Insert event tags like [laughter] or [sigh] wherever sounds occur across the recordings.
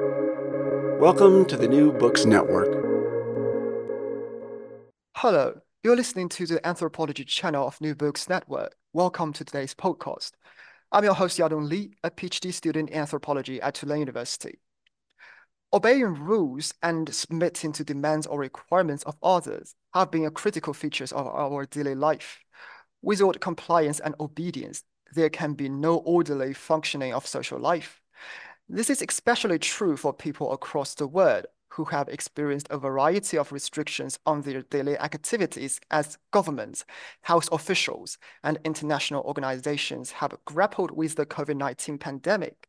Welcome to the New Books Network. Hello, you're listening to the Anthropology channel of New Books Network. Welcome to today's podcast. I'm your host, Yadong Li, a PhD student in anthropology at Tulane University. Obeying rules and submitting to demands or requirements of others have been a critical features of our daily life. Without compliance and obedience, there can be no orderly functioning of social life. This is especially true for people across the world who have experienced a variety of restrictions on their daily activities as governments, health officials, and international organizations have grappled with the COVID-19 pandemic.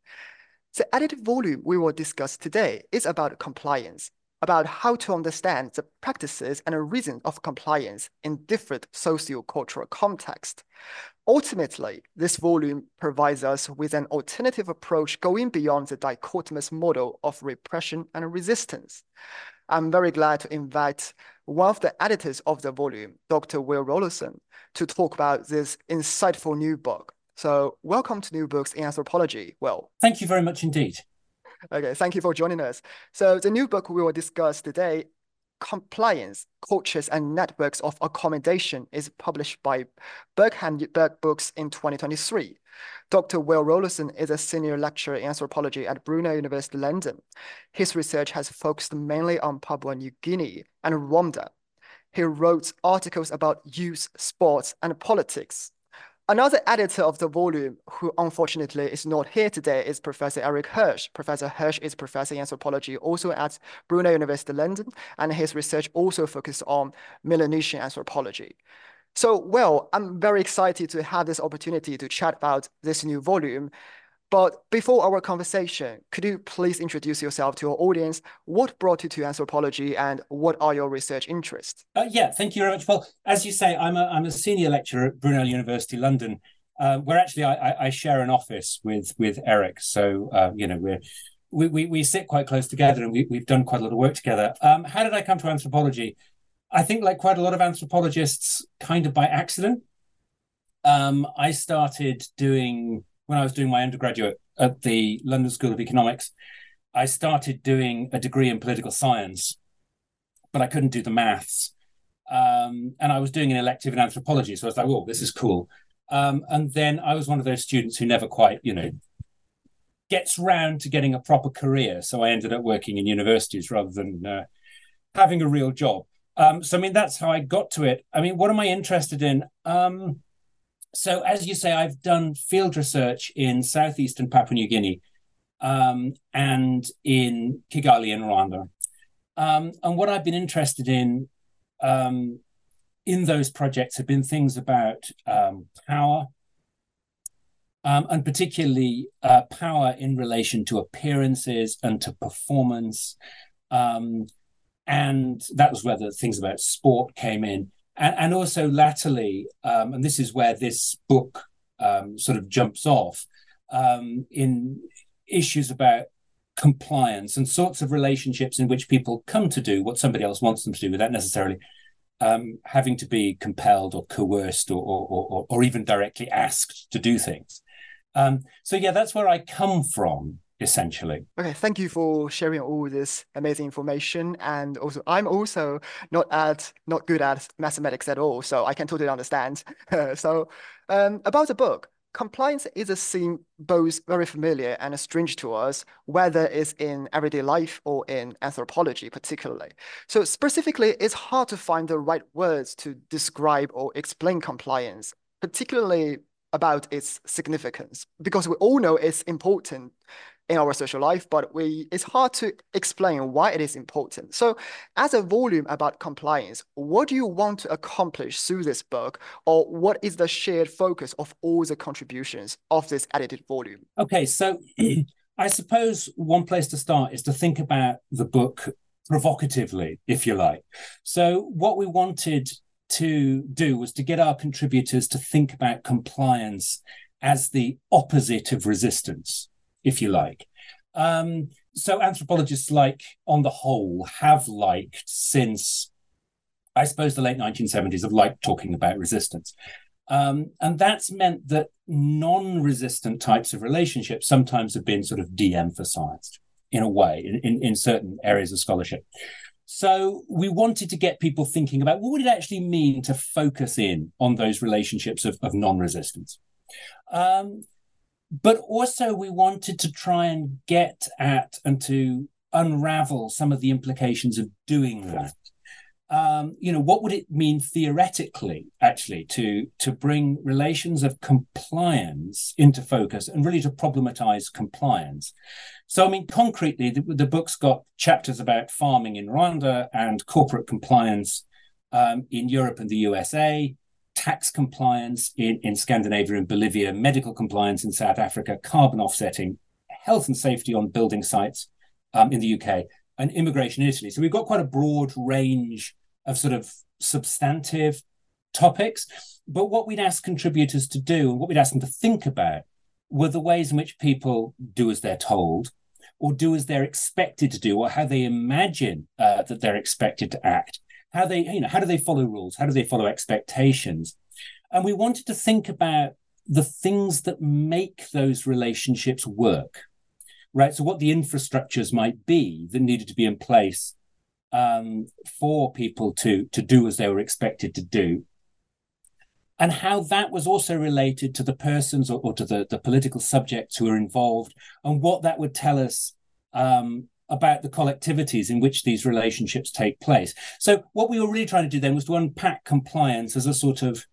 The added volume we will discuss today is about compliance, about how to understand the practices and reasons of compliance in different socio-cultural contexts. Ultimately, this volume provides us with an alternative approach going beyond the dichotomous model of repression and resistance. I'm very glad to invite one of the editors of the volume, Dr. Will Rollason, to talk about this insightful new book. So welcome to New Books in Anthropology, Will. Thank you very much indeed. Okay, thank you for joining us. So the new book we will discuss today, Compliance, Cultures and Networks of Accommodation is published by Berghahn Books in 2023. Dr. Will Rollason is a senior lecturer in anthropology at Brunel University London. His research has focused mainly on Papua New Guinea and Rwanda. He wrote articles about youth, sports, and politics. Another editor of the volume, who unfortunately is not here today, is Professor Eric Hirsch. Professor Hirsch is professor in anthropology also at Brunel University London, and his research also focuses on Melanesian anthropology. So, well, I'm very excited to have this opportunity to chat about this new volume. But before our conversation, could you please introduce yourself to our audience? What brought you to anthropology and what are your research interests? Uh, yeah, thank you very much. Well, as you say, I'm a, I'm a senior lecturer at Brunel University London, uh, where actually I, I, share an office with with Eric. So, uh, you know, we're, we, we, we sit quite close together and we, we've done quite a lot of work together. Um, how did I come to anthropology? I think, like quite a lot of anthropologists, kind of by accident. Um, I started doing when I was doing my undergraduate at the London School of Economics, I started doing a degree in political science, but I couldn't do the maths. Um, and I was doing an elective in anthropology. So I was like, oh, this is cool. Um, and then I was one of those students who never quite, you know, gets round to getting a proper career. So I ended up working in universities rather than uh, having a real job. Um, so I mean, that's how I got to it. I mean, what am I interested in? Um, so, as you say, I've done field research in southeastern Papua New Guinea um, and in Kigali in Rwanda. Um, and what I've been interested in um, in those projects have been things about um, power, um, and particularly uh, power in relation to appearances and to performance. Um, and that was where the things about sport came in and, and also latterly, um, and this is where this book um, sort of jumps off um, in issues about compliance and sorts of relationships in which people come to do what somebody else wants them to do without necessarily um, having to be compelled or coerced or, or, or, or even directly asked to do things. Um, so yeah, that's where I come from essentially. Okay, thank you for sharing all this amazing information. And also, I'm also not at not good at mathematics at all, so I can totally understand. [laughs] so, um, about the book, compliance is a theme both very familiar and strange to us, whether it's in everyday life or in anthropology, particularly. So, specifically, it's hard to find the right words to describe or explain compliance, particularly about its significance because we all know it's important in our social life, but we it's hard to explain why it is important. So as a volume about compliance, what do you want to accomplish through this book, or what is the shared focus of all the contributions of this edited volume? Okay, so [clears throat] I suppose one place to start is to think about the book provocatively, if you like. So what we wanted to do was to get our contributors to think about compliance as the opposite of resistance if you like. Um, so anthropologists, like on the whole, have liked since, I suppose, the late 1970s, have liked talking about resistance. Um, and that's meant that non resistant types of relationships sometimes have been sort of de emphasized in a way in, in, in certain areas of scholarship. So we wanted to get people thinking about what would it actually mean to focus in on those relationships of, of non-resistance. Um, but also we wanted to try and get at and to unravel some of the implications of doing that. Um, you know, what would it mean theoretically, actually, to to bring relations of compliance into focus and really to problematize compliance? So, I mean, concretely, the, the book's got chapters about farming in Rwanda and corporate compliance um, in Europe and the USA, tax compliance in, in Scandinavia and Bolivia, medical compliance in South Africa, carbon offsetting, health and safety on building sites um, in the UK, and immigration in Italy. So we've got quite a broad range of sort of substantive topics. But what we'd ask contributors to do and what we'd ask them to think about were the ways in which people do as they're told or do as they're expected to do or how they imagine uh, that they're expected to act how they you know how do they follow rules? How do they follow expectations? And we wanted to think about the things that make those relationships work right? So, what the infrastructures might be that needed to be in place um, for people to to do as they were expected to do, and how that was also related to the persons or, or to the, the political subjects who are involved, and what that would tell us um, about the collectivities in which these relationships take place. So, what we were really trying to do then was to unpack compliance as a sort of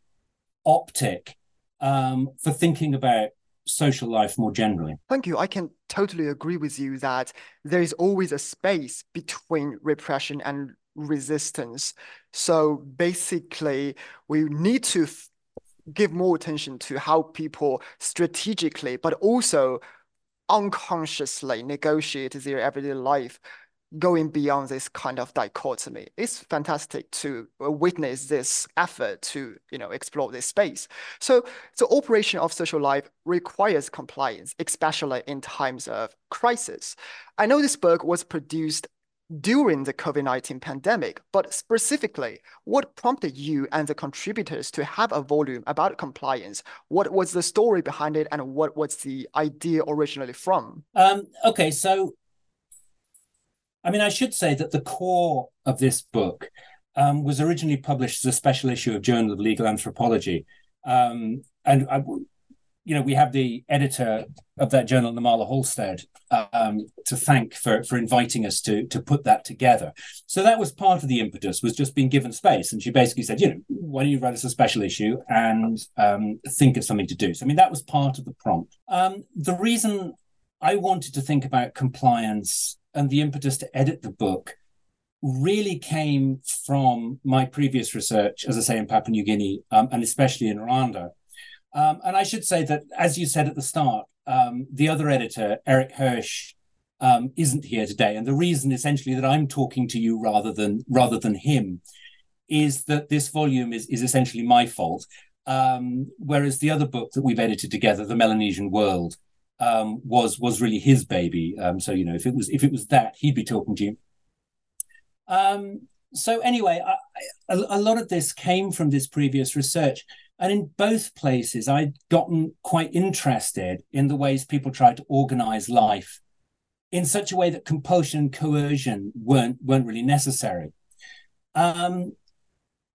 optic um, for thinking about social life more generally. Thank you. I can totally agree with you that there is always a space between repression and resistance. So basically, we need to give more attention to how people strategically, but also unconsciously negotiate their everyday life going beyond this kind of dichotomy. It's fantastic to uh, witness this effort to you know explore this space. So the operation of social life requires compliance, especially in times of crisis. I know this book was produced during the COVID-19 pandemic, but specifically, what prompted you and the contributors to have a volume about compliance? What was the story behind it and what was the idea originally from? Um, okay, so I mean, I should say that the core of this book um, was originally published as a special issue of Journal of Legal Anthropology. Um, and, I, you know, we have the editor of that journal, Narmala Halstead, um, to thank for, for inviting us to, to put that together. So that was part of the impetus, was just being given space. And she basically said, you know, why don't you write us a special issue and um, think of something to do? So, I mean, that was part of the prompt. Um, the reason I wanted to think about compliance and the impetus to edit the book really came from my previous research, as I say, in Papua New Guinea um, and especially in Rwanda. Um, and I should say that, as you said at the start, um, the other editor, Eric Hirsch, um, isn't here today, and the reason essentially that I'm talking to you rather than rather than him is that this volume is is essentially my fault. Um, whereas the other book that we've edited together, The Melanesian World, um, was was really his baby. Um, so you know, if it was if it was that, he'd be talking to you. So anyway, a lot of this came from this previous research, and in both places, I'd gotten quite interested in the ways people tried to organize life in such a way that compulsion and coercion weren't weren't really necessary. Um,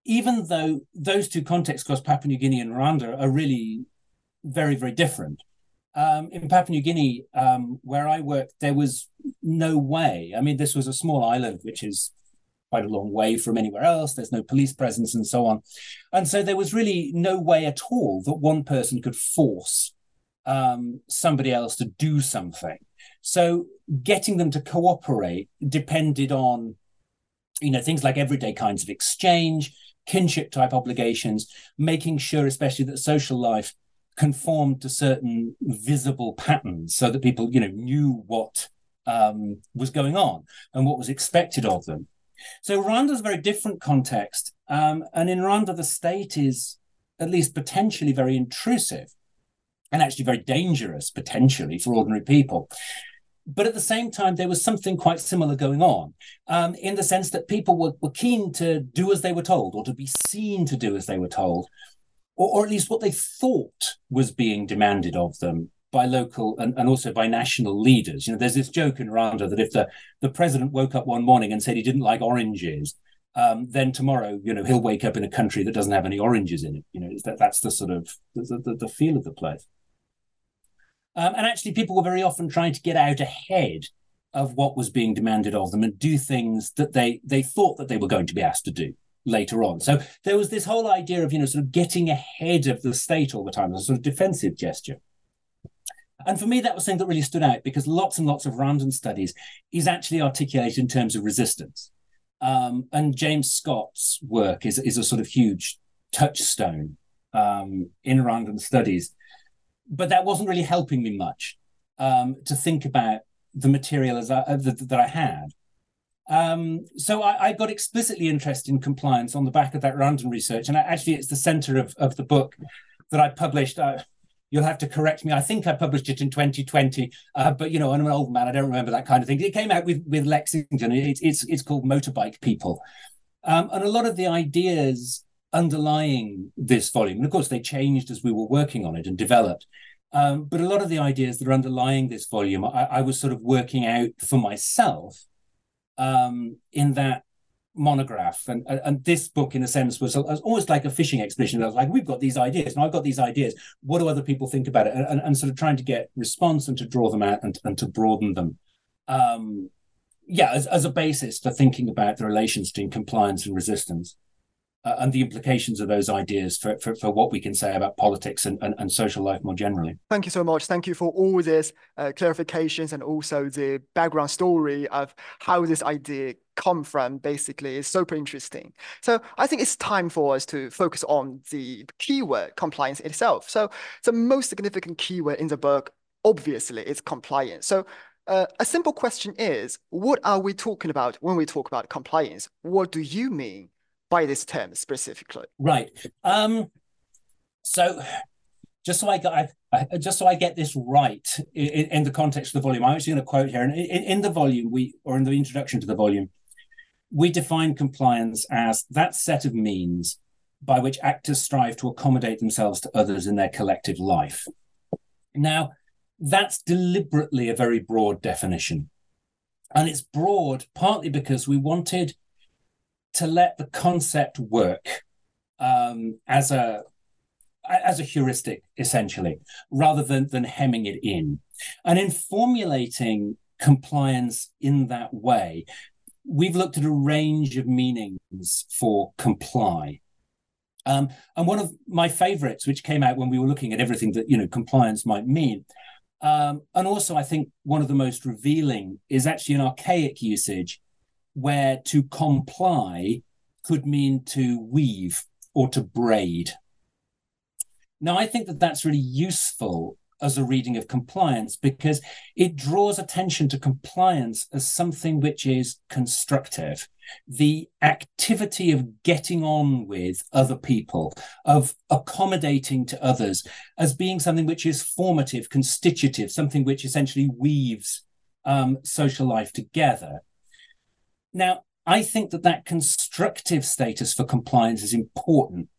even though those two contexts, across Papua New Guinea and Rwanda, are really very, very different um, in Papua New Guinea, um, where I worked, there was no way. I mean, this was a small island, which is quite a long way from anywhere else. There's no police presence and so on. And so there was really no way at all that one person could force um, somebody else to do something. So getting them to cooperate depended on, you know, things like everyday kinds of exchange, kinship type obligations, making sure, especially that social life conformed to certain visible patterns so that people, you know, knew what um, was going on and what was expected of them. So Rwanda is a very different context. Um, and in Rwanda, the state is at least potentially very intrusive and actually very dangerous, potentially, for ordinary people. But at the same time, there was something quite similar going on um, in the sense that people were, were keen to do as they were told or to be seen to do as they were told or, or at least what they thought was being demanded of them by local and, and also by national leaders. You know, there's this joke in Rwanda that if the, the president woke up one morning and said he didn't like oranges, um, then tomorrow, you know, he'll wake up in a country that doesn't have any oranges in it. You know, that that's the sort of the, the, the feel of the place. Um, and actually, people were very often trying to get out ahead of what was being demanded of them and do things that they they thought that they were going to be asked to do later on. So there was this whole idea of you know sort of getting ahead of the state all the time as a sort of defensive gesture. And for me, that was something that really stood out because lots and lots of Rwandan studies is actually articulated in terms of resistance. Um, and James Scott's work is, is a sort of huge touchstone um, in Rwandan studies. But that wasn't really helping me much um, to think about the material as I, uh, that, that I had. Um, so I, I, got explicitly interested in compliance on the back of that Rwandan research, and actually, it's the center of, of the book that I published. Uh, you'll have to correct me. I think I published it in 2020, uh, but you know, I'm an old man. I don't remember that kind of thing. It came out with with Lexington. It's it's it's called Motorbike People, um, and a lot of the ideas underlying this volume, and of course, they changed as we were working on it and developed. Um, but a lot of the ideas that are underlying this volume, I, I was sort of working out for myself um, in that monograph. And, and this book, in a sense, was, was almost like a fishing expedition. I was like, we've got these ideas, and I've got these ideas. What do other people think about it? And, and, and sort of trying to get response and to draw them out and, and to broaden them. Um, yeah, as, as a basis for thinking about the relations between compliance and resistance uh, and the implications of those ideas for, for, for, what we can say about politics and, and, and, social life more generally. Thank you so much. Thank you for all these uh, clarifications and also the background story of how this idea come from basically is super interesting. So I think it's time for us to focus on the keyword compliance itself. So the most significant keyword in the book, obviously, is compliance. So uh, a simple question is, what are we talking about when we talk about compliance? What do you mean by this term specifically? Right. Um, so just so I got, I, just so I get this right in, in, the context of the volume, I'm actually going to quote here. And in, in the volume, we or in the introduction to the volume, we define compliance as that set of means by which actors strive to accommodate themselves to others in their collective life. Now, that's deliberately a very broad definition. And it's broad partly because we wanted to let the concept work um, as a as a heuristic, essentially, rather than than hemming it in. And in formulating compliance in that way, we've looked at a range of meanings for comply. Um, and one of my favorites, which came out when we were looking at everything that you know compliance might mean, um, and also I think one of the most revealing is actually an archaic usage where to comply could mean to weave or to braid. Now, I think that that's really useful as a reading of compliance because it draws attention to compliance as something which is constructive. The activity of getting on with other people, of accommodating to others, as being something which is formative, constitutive, something which essentially weaves um, social life together. Now, I think that that constructive status for compliance is important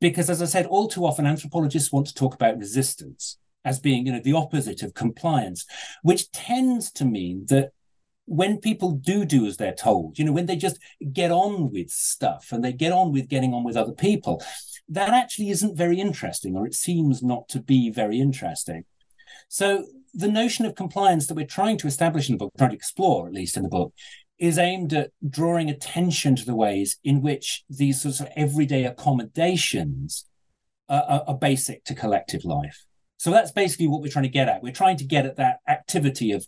because, as I said, all too often anthropologists want to talk about resistance as being, you know, the opposite of compliance, which tends to mean that when people do do as they're told, you know, when they just get on with stuff and they get on with getting on with other people, that actually isn't very interesting, or it seems not to be very interesting. So the notion of compliance that we're trying to establish in the book, trying to explore at least in the book, is aimed at drawing attention to the ways in which these sorts of everyday accommodations are, are, basic to collective life. So that's basically what we're trying to get at. We're trying to get at that activity of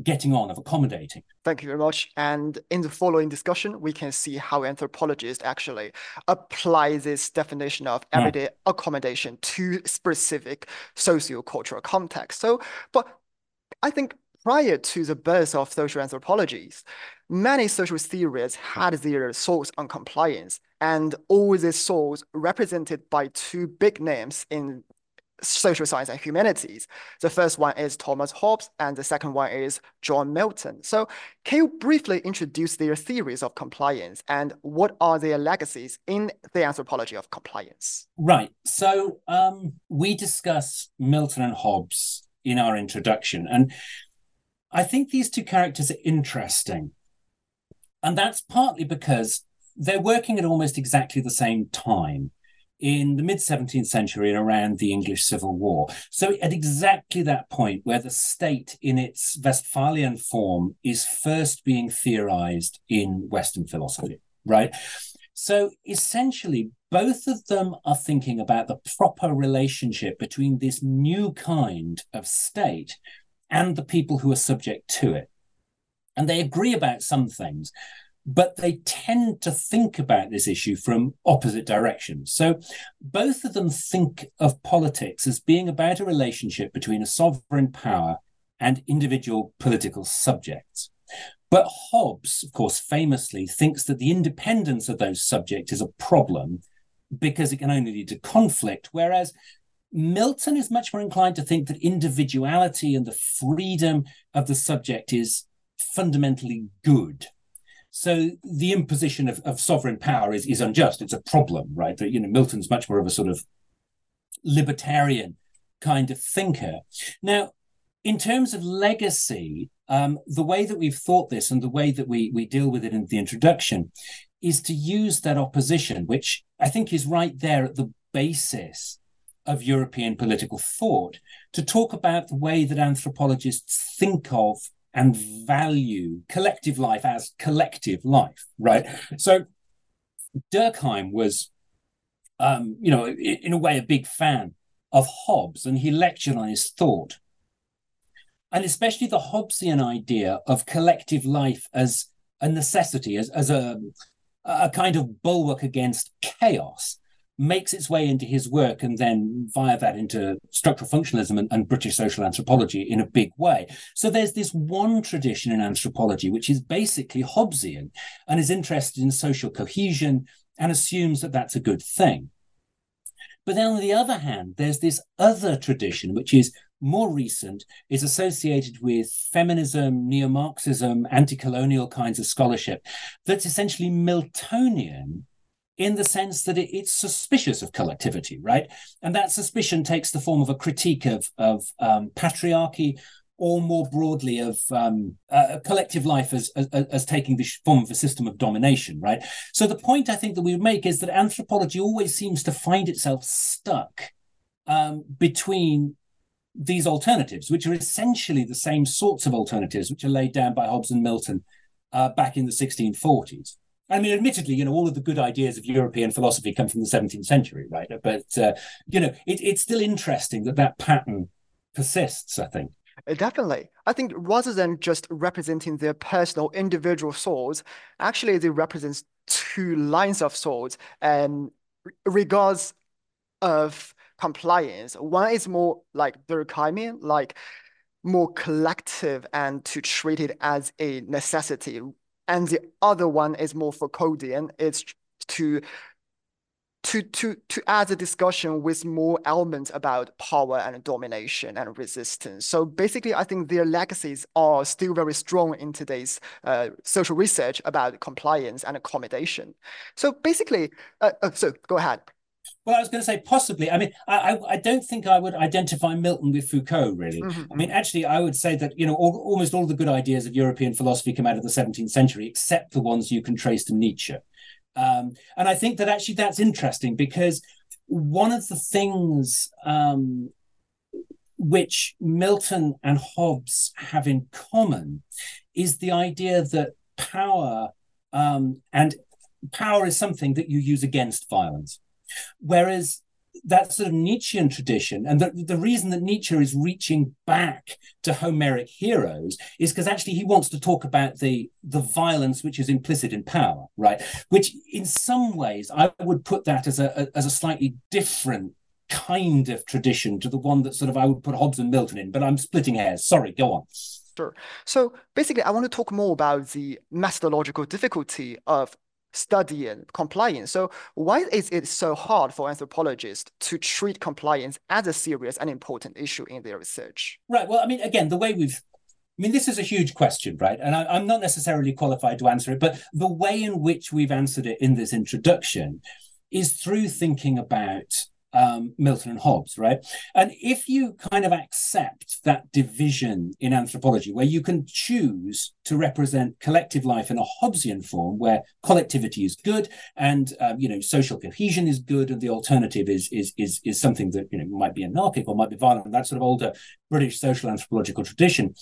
getting on, of accommodating. Thank you very much. And in the following discussion, we can see how anthropologists actually apply this definition of everyday yeah. accommodation to specific socio-cultural context. So, but I think prior to the birth of social anthropologies, many social theories had their source on compliance, and all these souls represented by two big names in social science and humanities. The first one is Thomas Hobbes, and the second one is John Milton. So, can you briefly introduce their theories of compliance and what are their legacies in the anthropology of compliance? Right. So, um, we discuss Milton and Hobbes in our introduction, and I think these two characters are interesting. And that's partly because they're working at almost exactly the same time in the mid 17th century and around the English Civil War. So, at exactly that point where the state in its Westphalian form is first being theorized in Western philosophy, right? So, essentially, both of them are thinking about the proper relationship between this new kind of state and the people who are subject to it. And they agree about some things, but they tend to think about this issue from opposite directions. So both of them think of politics as being about a relationship between a sovereign power and individual political subjects. But Hobbes, of course, famously thinks that the independence of those subjects is a problem because it can only lead to conflict, whereas Milton is much more inclined to think that individuality and the freedom of the subject is fundamentally good. So the imposition of, of sovereign power is, is unjust. It's a problem, right? That you know, Milton's much more of a sort of libertarian kind of thinker. Now, in terms of legacy, um, the way that we've thought this and the way that we we deal with it in the introduction is to use that opposition, which I think is right there at the basis of European political thought to talk about the way that anthropologists think of and value collective life as collective life, right? So Durkheim was, um, you know, in a way, a big fan of Hobbes, and he lectured on his thought. And especially the Hobbesian idea of collective life as a necessity, as, as a, a kind of bulwark against chaos makes its way into his work and then via that into structural functionalism and, and, British social anthropology in a big way. So there's this one tradition in anthropology which is basically Hobbesian and is interested in social cohesion and assumes that that's a good thing. But then on the other hand, there's this other tradition which is more recent, is associated with feminism, neo Marxism, anti colonial kinds of scholarship that's essentially Miltonian in the sense that it, it's suspicious of collectivity, right? And that suspicion takes the form of a critique of, of um, patriarchy or more broadly of um, uh, collective life as, as, as taking the form of a system of domination, right? So the point I think that we make is that anthropology always seems to find itself stuck um, between these alternatives, which are essentially the same sorts of alternatives which are laid down by Hobbes and Milton uh, back in the 1640s. I mean, admittedly, you know, all of the good ideas of European philosophy come from the 17th century, right? But, uh, you know, it, it's still interesting that that pattern persists, I think. Uh, definitely. I think rather than just representing their personal individual souls, actually they represent two lines of souls and regards of compliance. One is more like Durkheimian, like more collective and to treat it as a necessity and the other one is more Foucauldian. It's to to to to add a discussion with more elements about power and domination and resistance. So basically, I think their legacies are still very strong in today's uh, social research about compliance and accommodation. So basically, uh, uh, so go ahead. Well, I was going to say possibly. I mean, I, I, I don't think I would identify Milton with Foucault really. Mm-hmm. I mean, actually, I would say that you know all, almost all the good ideas of European philosophy come out of the 17th century, except the ones you can trace to Nietzsche. Um, and I think that actually that's interesting because one of the things um, which Milton and Hobbes have in common is the idea that power um, and power is something that you use against violence. Whereas that sort of Nietzschean tradition, and the, the reason that Nietzsche is reaching back to Homeric heroes is because actually he wants to talk about the the violence which is implicit in power, right? Which in some ways I would put that as a, a as a slightly different kind of tradition to the one that sort of I would put Hobbes and Milton in, but I'm splitting hairs. Sorry, go on. Sure. So basically, I want to talk more about the methodological difficulty of studying compliance. So why is it so hard for anthropologists to treat compliance as a serious and important issue in their research? Right. Well, I mean, again, the way we've I mean, this is a huge question, right? And I, am not necessarily qualified to answer it, but the way in which we've answered it in this introduction is through thinking about um, Milton and Hobbes, right? And if you kind of accept that division in anthropology, where you can choose to represent collective life in a Hobbesian form, where collectivity is good and um, you know social cohesion is good, and the alternative is is is is something that you know might be anarchic or might be violent, that sort of older British social anthropological tradition.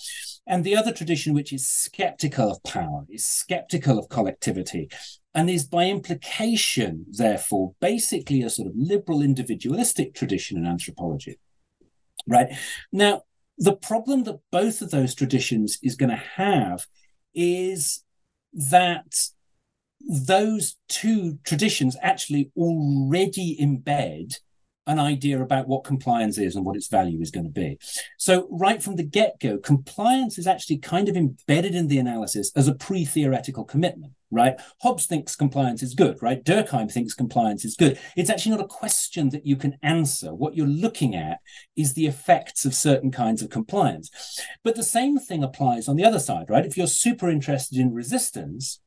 And the other tradition, which is skeptical of power, is skeptical of collectivity, and is by implication, therefore, basically a sort of liberal individualistic tradition in anthropology. Right. Now, the problem that both of those traditions is going to have is that those two traditions actually already embed an idea about what compliance is and what its value is going to be. So, right from the get go, compliance is actually kind of embedded in the analysis as a pre theoretical commitment, right? Hobbes thinks compliance is good, right? Durkheim thinks compliance is good. It's actually not a question that you can answer. What you're looking at is the effects of certain kinds of compliance. But the same thing applies on the other side, right? If you're super interested in resistance,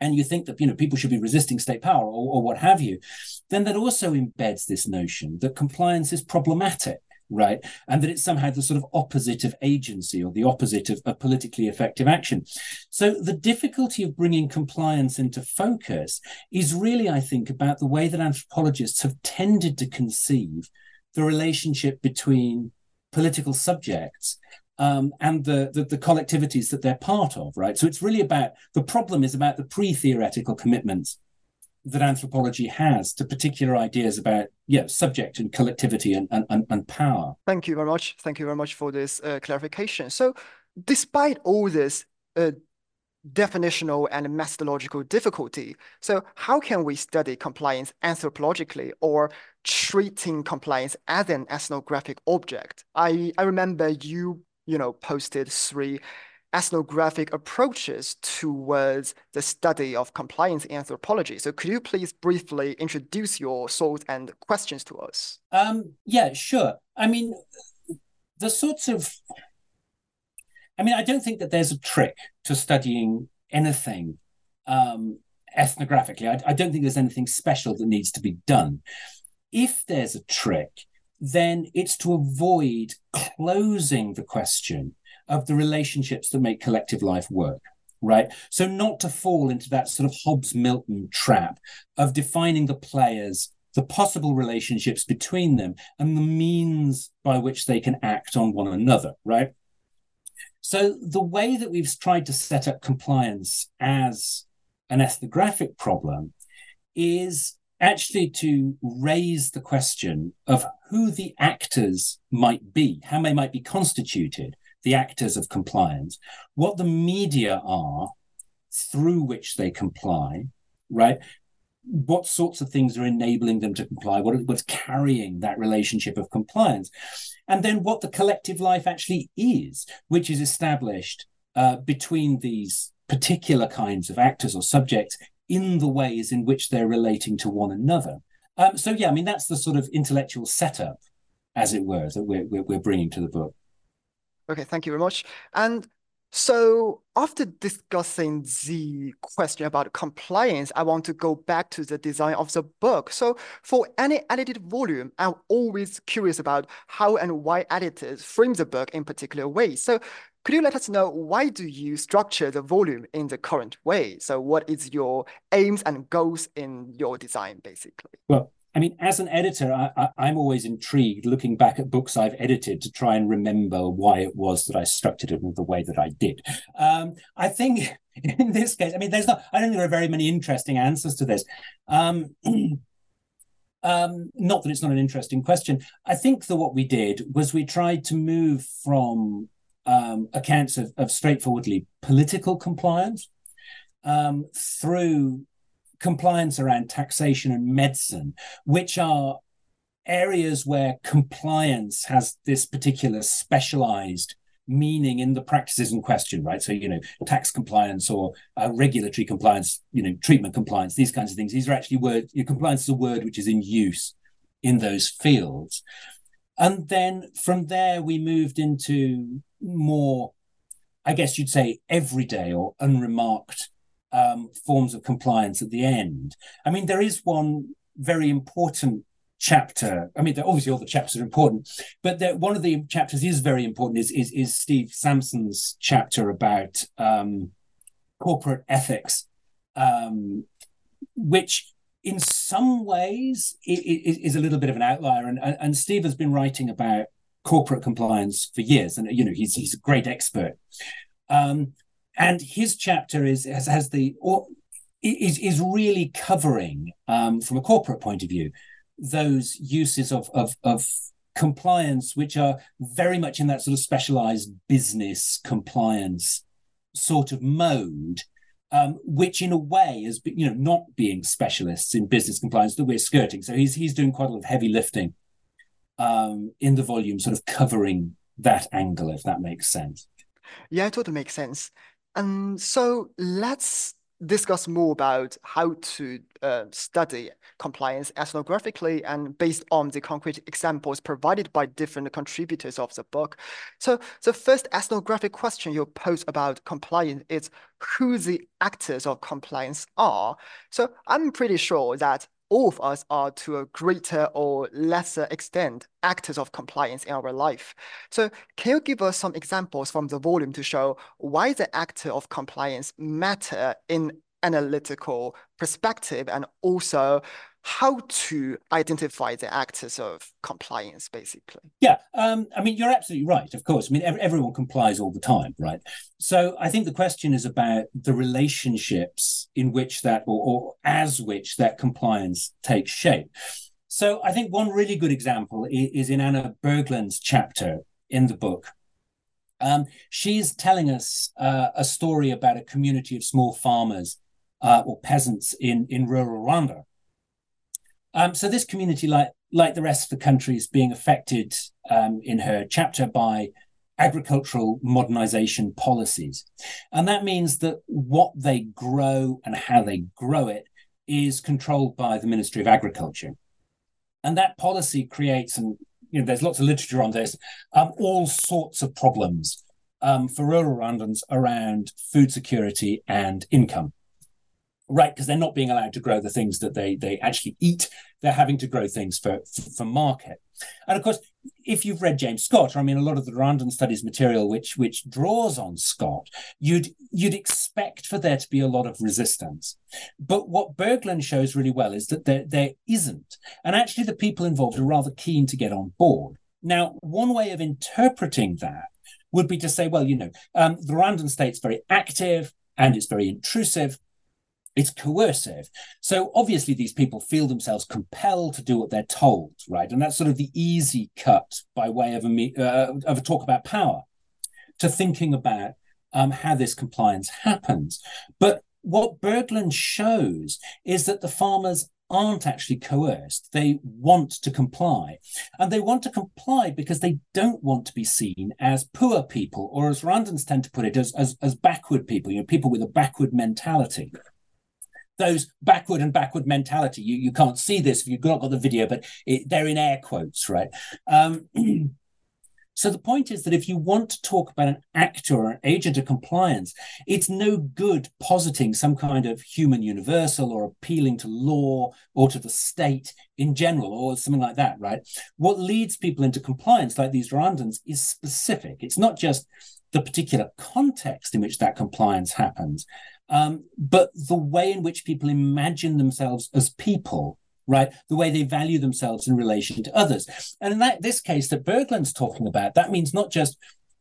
and you think that you know people should be resisting state power or, or what have you, then that also embeds this notion that compliance is problematic right? And that it's somehow the sort of opposite of agency or the opposite of, a politically effective action. So the difficulty of bringing compliance into focus is really, I think, about the way that anthropologists have tended to conceive the relationship between political subjects um, and the, the, the collectivities that they're part of, right? So it's really about the problem is about the pre-theoretical commitments that anthropology has to particular ideas about yeah subject and collectivity and, and, and power. Thank you very much. Thank you very much for this uh, clarification. So, despite all this uh, definitional and methodological difficulty, so how can we study compliance anthropologically or treating compliance as an ethnographic object? I I remember you you know, posted three ethnographic approaches towards the study of compliance anthropology. So could you please briefly introduce your thoughts and questions to us? Um, yeah, sure. I mean, the sorts of, I mean, I don't think that there's a trick to studying anything um, ethnographically. I, I don't think there's anything special that needs to be done. If there's a trick, then it's to avoid closing the question of the relationships that make collective life work right? So not to fall into that sort of Hobbes Milton trap of defining the players, the possible relationships between them, and the means by which they can act on one another, right? So the way that we've tried to set up compliance as an ethnographic problem is actually to raise the question of who the actors might be, how they might be constituted, the actors of compliance, what the media are through which they comply, right? What sorts of things are enabling them to comply? What, what's carrying that relationship of compliance? And then what the collective life actually is, which is established uh, between these particular kinds of actors or subjects in the ways in which they're relating to one another. Um, so yeah, I mean that's the sort of intellectual setup, as it were, that we're, we're, bringing to the book. Okay, thank you very much. And so after discussing the question about compliance, I want to go back to the design of the book. So for any edited volume, I'm always curious about how and why editors frame the book in particular ways. So could you let us know why do you structure the volume in the current way? So what is your aims and goals in your design, basically? Well, I mean, as an editor, I, am always intrigued looking back at books I've edited to try and remember why it was that I structured it in the way that I did. Um, I think [laughs] in this case, I mean, there's not, I don't think there are very many interesting answers to this. Um, [clears throat] um, not that it's not an interesting question. I think that what we did was we tried to move from um, accounts of, of, straightforwardly political compliance um, through compliance around taxation and medicine, which are areas where compliance has this particular specialized meaning in the practices in question, right? So, you know, tax compliance or uh, regulatory compliance, you know, treatment compliance, these kinds of things. These are actually words, compliance is a word which is in use in those fields. And then from there, we moved into more, I guess you'd say, everyday or unremarked um, forms of compliance at the end. I mean, there is one very important chapter. I mean, obviously all the chapters are important, but there, one of the chapters is very important. Is is, is Steve Sampson's chapter about um, corporate ethics, um, which in some ways is a little bit of an outlier. And, and Steve has been writing about corporate compliance for years, and you know he's he's a great expert. Um, and his chapter is has, has the or, is is really covering um, from a corporate point of view those uses of, of of compliance which are very much in that sort of specialized business compliance sort of mode um, which in a way is you know not being specialists in business compliance that we're skirting. So he's he's doing quite a lot of heavy lifting um, in the volume, sort of covering that angle, if that makes sense. Yeah, it totally makes sense. And so let's discuss more about how to uh, study compliance ethnographically and based on the concrete examples provided by different contributors of the book. So the first ethnographic question you pose about compliance is who the actors of compliance are. So I'm pretty sure that all of us are to a greater or lesser extent actors of compliance in our life. So can you give us some examples from the volume to show why the actor of compliance matter in analytical perspective and also how to identify the actors of compliance basically. Yeah um, i mean you're absolutely right of course. I mean everyone complies all the time right? So i think the question is about the relationships in which that or, or as which that compliance takes shape. So i think one really good example is, is in anna berglund's chapter in the book. Um, she's telling us uh, a story about a community of small farmers uh, or peasants in, in rural Rwanda. Um, so this community, like like the rest of the country, is being affected um, in her chapter by agricultural modernization policies, and that means that what they grow and how they grow it is controlled by the Ministry of Agriculture, and that policy creates and you know there's lots of literature on this, um, all sorts of problems um, for rural Rwandans around food security and income right because they're not being allowed to grow the things that they they actually eat. They're having to grow things for for market. And of course if you've read james scott or i mean a lot of the rwandan studies material which which draws on scott you'd you'd expect for there to be a lot of resistance. But what berglund shows really well is that there there isn't. And actually the people involved are rather keen to get on board. Now one way of interpreting that would be to say well you know um, the rwandan state's very active and it's very intrusive it's coercive. So obviously, these people feel themselves compelled to do what they're told, right? And that's sort of the easy cut by way of a uh, of a talk about power to thinking about um, how this compliance happens. But what Berglund shows is that the farmers aren't actually coerced. They want to comply. And they want to comply because they don't want to be seen as poor people, or as Rwandans tend to put it, as, as, as backward people, you know, people with a backward mentality those backward and backward mentality. You you can't see this if you've not got the video, but it, they're in air quotes, right? Um, [clears throat] so the point is that if you want to talk about an actor or an agent of compliance, it's no good positing some kind of human universal or appealing to law or to the state in general or something like that, right? What leads people into compliance, like these Rwandans, is specific. It's not just the particular context in which that compliance happens, um, but the way in which people imagine themselves as people right? The way they value themselves in relation to others. And in that this case that Berglund's talking about, that means not just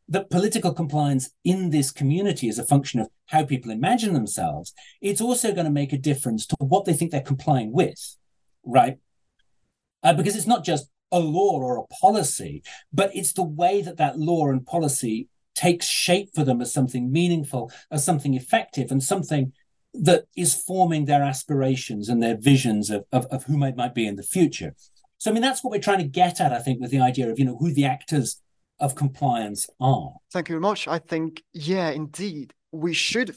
that political compliance in this community is a function of how people imagine themselves, it's also going to make a difference to what they think they're complying with, right? Uh, because it's not just a law or a policy, but it's the way that that law and policy takes shape for them as something meaningful, as something effective, and something that is forming their aspirations and their visions of, of, of who might, might be in the future. So, I mean, that's what we're trying to get at, I think, with the idea of, you know, who the actors of compliance are. Thank you very much. I think, yeah, indeed, we should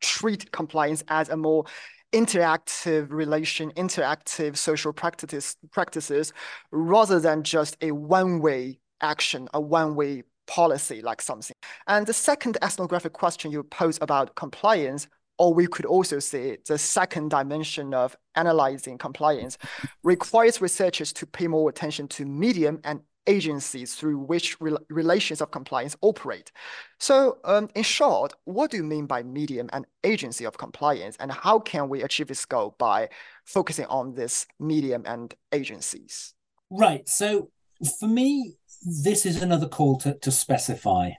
treat compliance as a more interactive relation, interactive social practices, practices rather than just a one-way action, a one-way policy like something. And the second ethnographic question you pose about compliance, or we could also say the second dimension of analyzing compliance, [laughs] requires researchers to pay more attention to medium and agencies through which re relations of compliance operate. So um, in short, what do you mean by medium and agency of compliance and how can we achieve this goal by focusing on this medium and agencies? Right. So for me, this is another call to, to specify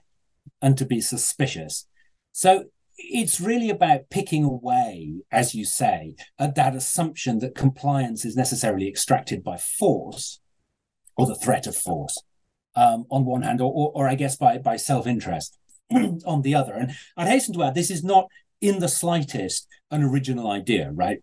and to be suspicious. So it's really about picking away, as you say, at that assumption that compliance is necessarily extracted by force or the threat of force um, on one hand, or, or, or I guess by, by self interest [clears throat] on the other. And I'd hasten to add, this is not in the slightest an original idea, right?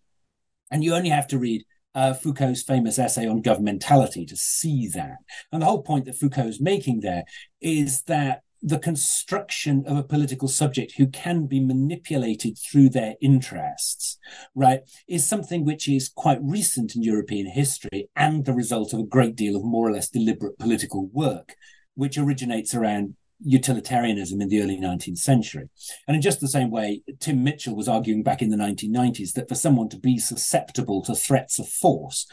And you only have to read uh, Foucault's famous essay on governmentality to see that. And the whole point that Foucault is making there is that the construction of a political subject who can be manipulated through their interests, right, is something which is quite recent in European history and the result of a great deal of more or less deliberate political work, which originates around utilitarianism in the early 19th century. And in just the same way, Tim Mitchell was arguing back in the 1990s that for someone to be susceptible to threats of force,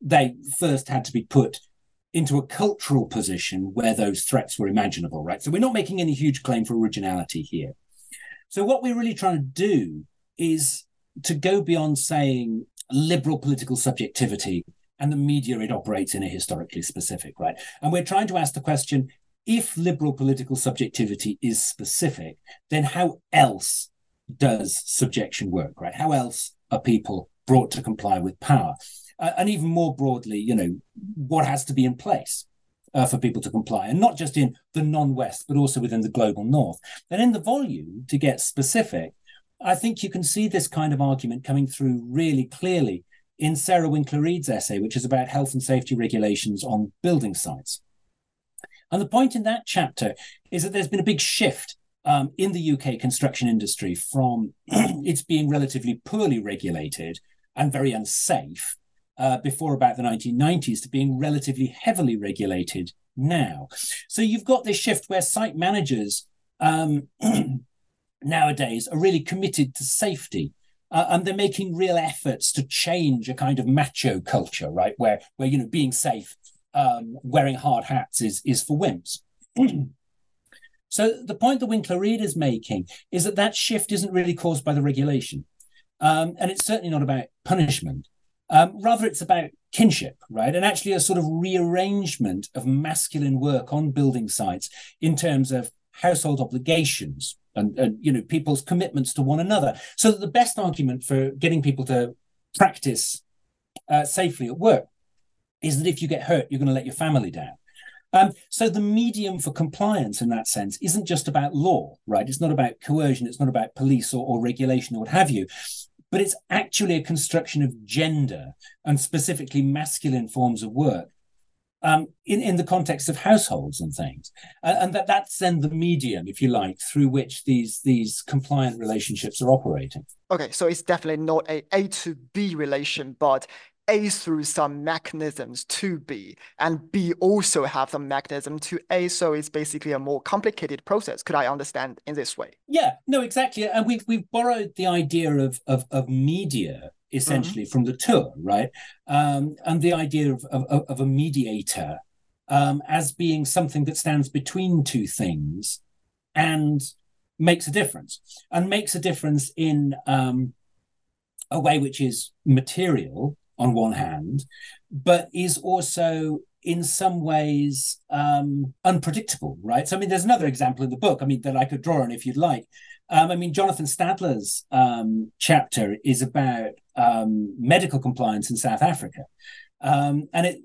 they first had to be put into a cultural position where those threats were imaginable, right? So we're not making any huge claim for originality here. So what we're really trying to do is to go beyond saying liberal political subjectivity and the media it operates in a historically specific, right? And we're trying to ask the question if liberal political subjectivity is specific, then how else does subjection work, right? How else are people brought to comply with power? uh, and even more broadly, you know, what has to be in place uh, for people to comply, and not just in the non-West, but also within the global North. And in the volume, to get specific, I think you can see this kind of argument coming through really clearly in Sarah Winkler Reid's essay, which is about health and safety regulations on building sites. And the point in that chapter is that there's been a big shift um, in the UK construction industry from [clears throat] it's being relatively poorly regulated and very unsafe uh, before about the 1990s to being relatively heavily regulated now. So you've got this shift where site managers um, [clears throat] nowadays are really committed to safety. Uh, and they're making real efforts to change a kind of macho culture, right? Where, where you know, being safe, um, wearing hard hats is is for wimps. [clears throat] so the point that Winkler Reid is making is that that shift isn't really caused by the regulation, um, and it's certainly not about punishment. Um, rather, it's about kinship, right? And actually, a sort of rearrangement of masculine work on building sites in terms of household obligations and, and you know people's commitments to one another. So that the best argument for getting people to practice uh, safely at work is that if you get hurt, you're going to let your family down. Um, so the medium for compliance in that sense isn't just about law, right? It's not about coercion, it's not about police or, or regulation or what have you but it's actually a construction of gender and specifically masculine forms of work um, in, in the context of households and things. And that, that's then the medium, if you like, through which these, these compliant relationships are operating. Okay, so it's definitely not a A to B relation, but a through some mechanisms to B, and B also have some mechanism to A. So it's basically a more complicated process. Could I understand in this way? Yeah, no, exactly. And we've we've borrowed the idea of of, of media essentially mm-hmm. from Latour, right? Um, and the idea of of, of a mediator um, as being something that stands between two things and makes a difference, and makes a difference in um, a way which is material on one hand, but is also in some ways um, unpredictable, right? So, I mean, there's another example in the book, I mean, that I could draw on if you'd like. Um, I mean, Jonathan Stadler's um, chapter is about um, medical compliance in South Africa. Um, and it,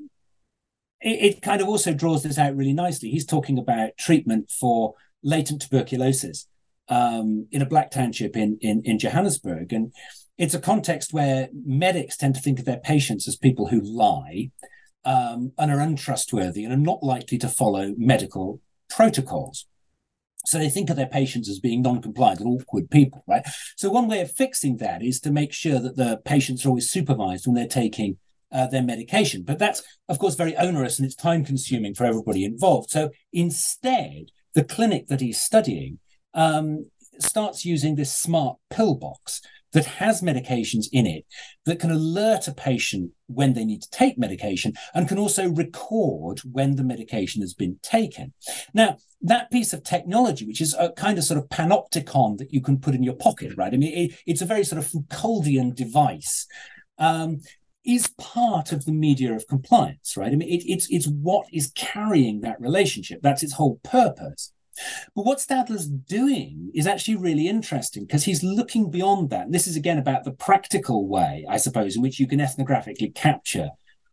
it, it kind of also draws this out really nicely. He's talking about treatment for latent tuberculosis um, in a black township in, in, in Johannesburg. And it's a context where medics tend to think of their patients as people who lie um, and are untrustworthy and are not likely to follow medical protocols. So they think of their patients as being non-compliant and awkward people, right? So one way of fixing that is to make sure that the patients are always supervised when they're taking uh, their medication. But that's, of course, very onerous and it's time consuming for everybody involved. So instead, the clinic that he's studying um, starts using this smart pill box that has medications in it that can alert a patient when they need to take medication and can also record when the medication has been taken. Now, that piece of technology, which is a kind of sort of panopticon that you can put in your pocket, right? I mean, it, it's a very sort of Foucauldian device. Um, is part of the media of compliance, right? I mean, it, it's it's what is carrying that relationship. That's its whole purpose. But what Stadler's doing is actually really interesting because he's looking beyond that. And this is again about the practical way, I suppose, in which you can ethnographically capture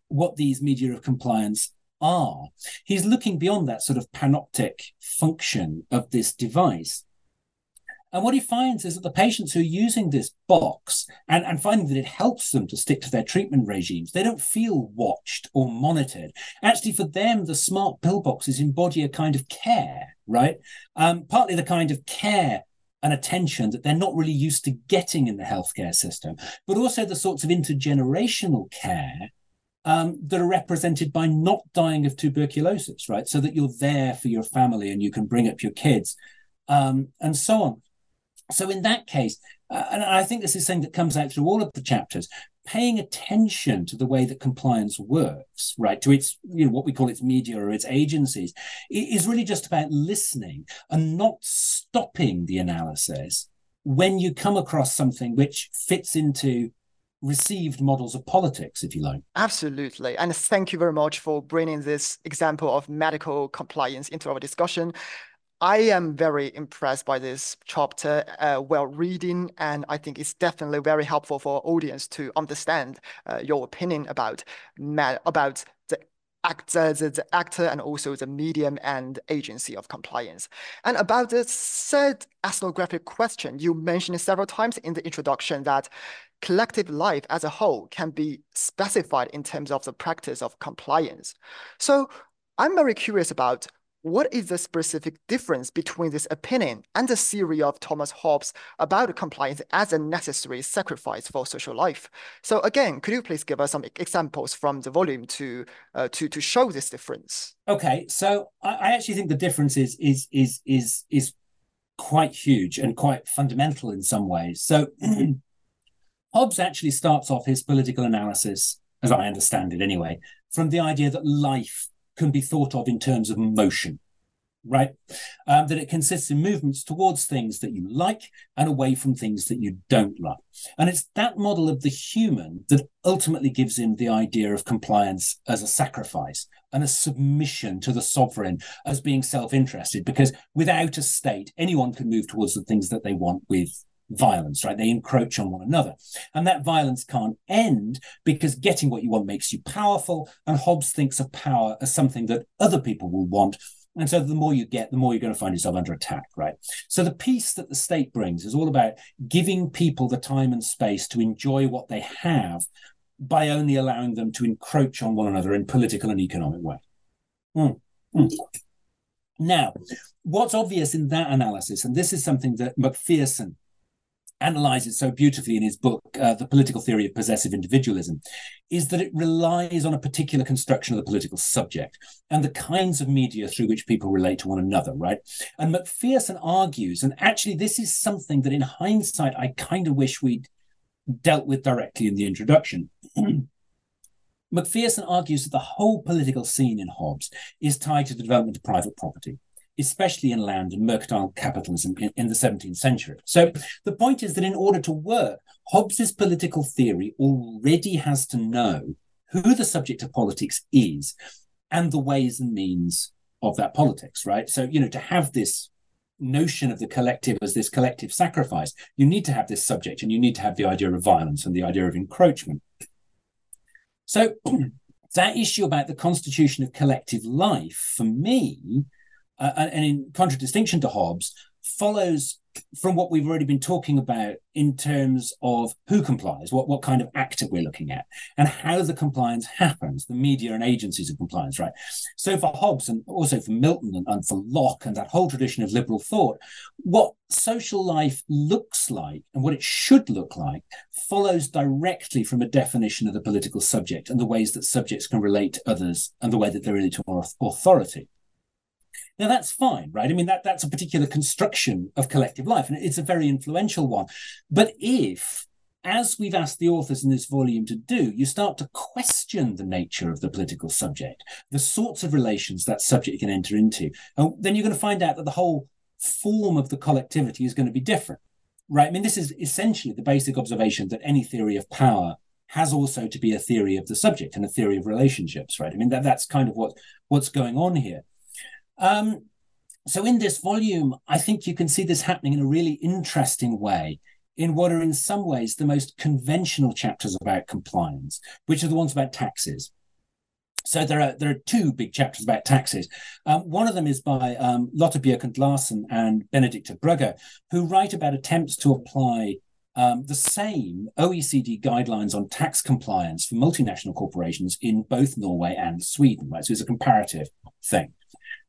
what these media of compliance are. He's looking beyond that sort of panoptic function of this device and what he finds is that the patients who are using this box and, and finding that it helps them to stick to their treatment regimes, they don't feel watched or monitored. Actually, for them, the smart pill boxes embody a kind of care, right? Um, partly the kind of care and attention that they're not really used to getting in the healthcare system, but also the sorts of intergenerational care um, that are represented by not dying of tuberculosis, right? So that you're there for your family and you can bring up your kids um, and so on. So in that case, uh, and I think this is something that comes out through all of the chapters, paying attention to the way that compliance works, right, to its, you know, what we call its media or its agencies, is really just about listening and not stopping the analysis when you come across something which fits into received models of politics, if you like. Absolutely. And thank you very much for bringing this example of medical compliance into our discussion. I am very impressed by this chapter uh, while reading, and I think it's definitely very helpful for audience to understand uh, your opinion about about the actor, the, the actor, and also the medium and agency of compliance. And about the third ethnographic question, you mentioned several times in the introduction that collective life as a whole can be specified in terms of the practice of compliance. So I'm very curious about what is the specific difference between this opinion and the theory of Thomas Hobbes about compliance as a necessary sacrifice for social life? So again, could you please give us some examples from the volume to uh, to to show this difference? Okay, so I, actually think the difference is is is is is quite huge and quite fundamental in some ways. So [clears throat] Hobbes actually starts off his political analysis, as I understand it anyway, from the idea that life can be thought of in terms of motion, right? Um, that it consists in movements towards things that you like and away from things that you don't like. And it's that model of the human that ultimately gives him the idea of compliance as a sacrifice and a submission to the sovereign as being self interested, because without a state, anyone can move towards the things that they want with violence, right? They encroach on one another. And that violence can't end because getting what you want makes you powerful. And Hobbes thinks of power as something that other people will want. And so the more you get, the more you're going to find yourself under attack, right? So the peace that the state brings is all about giving people the time and space to enjoy what they have by only allowing them to encroach on one another in political and economic way. Mm. Mm. Now, what's obvious in that analysis, and this is something that Macpherson analyzes so beautifully in his book, uh, The Political Theory of Possessive Individualism, is that it relies on a particular construction of the political subject and the kinds of media through which people relate to one another, right? And Macpherson argues, and actually, this is something that in hindsight, I kind of wish we'd dealt with directly in the introduction. [clears throat] Macpherson argues that the whole political scene in Hobbes is tied to the development of private property especially in land and mercantile capitalism in, in, the 17th century. So the point is that in order to work, Hobbes's political theory already has to know who the subject of politics is and the ways and means of that politics, right? So, you know, to have this notion of the collective as this collective sacrifice, you need to have this subject and you need to have the idea of violence and the idea of encroachment. So, [clears throat] that issue about the constitution of collective life, for me, uh, and in contradistinction to Hobbes, follows from what we've already been talking about in terms of who complies, what, what kind of actor we're looking at, and how the compliance happens, the media and agencies of compliance, right? So for Hobbes and also for Milton and, and for Locke and that whole tradition of liberal thought, what social life looks like and what it should look like follows directly from a definition of the political subject and the ways that subjects can relate to others and the way that they relate to authority. Now that's fine, right? I mean, that, that's a particular construction of collective life, and it's a very influential one. But if, as we've asked the authors in this volume to do, you start to question the nature of the political subject, the sorts of relations that subject can enter into, then you're going to find out that the whole form of the collectivity is going to be different, right? I mean, this is essentially the basic observation that any theory of power has also to be a theory of the subject and a theory of relationships, right? I mean, that, that's kind of what what's going on here. Um, so in this volume, I think you can see this happening in a really interesting way in what are in some ways the most conventional chapters about compliance, which are the ones about taxes. So there are there are two big chapters about taxes. Um, one of them is by um, Lotte Bjørkent Larsen and Benedicta Brugger, who write about attempts to apply um, the same OECD guidelines on tax compliance for multinational corporations in both Norway and Sweden. Right, so it's a comparative thing.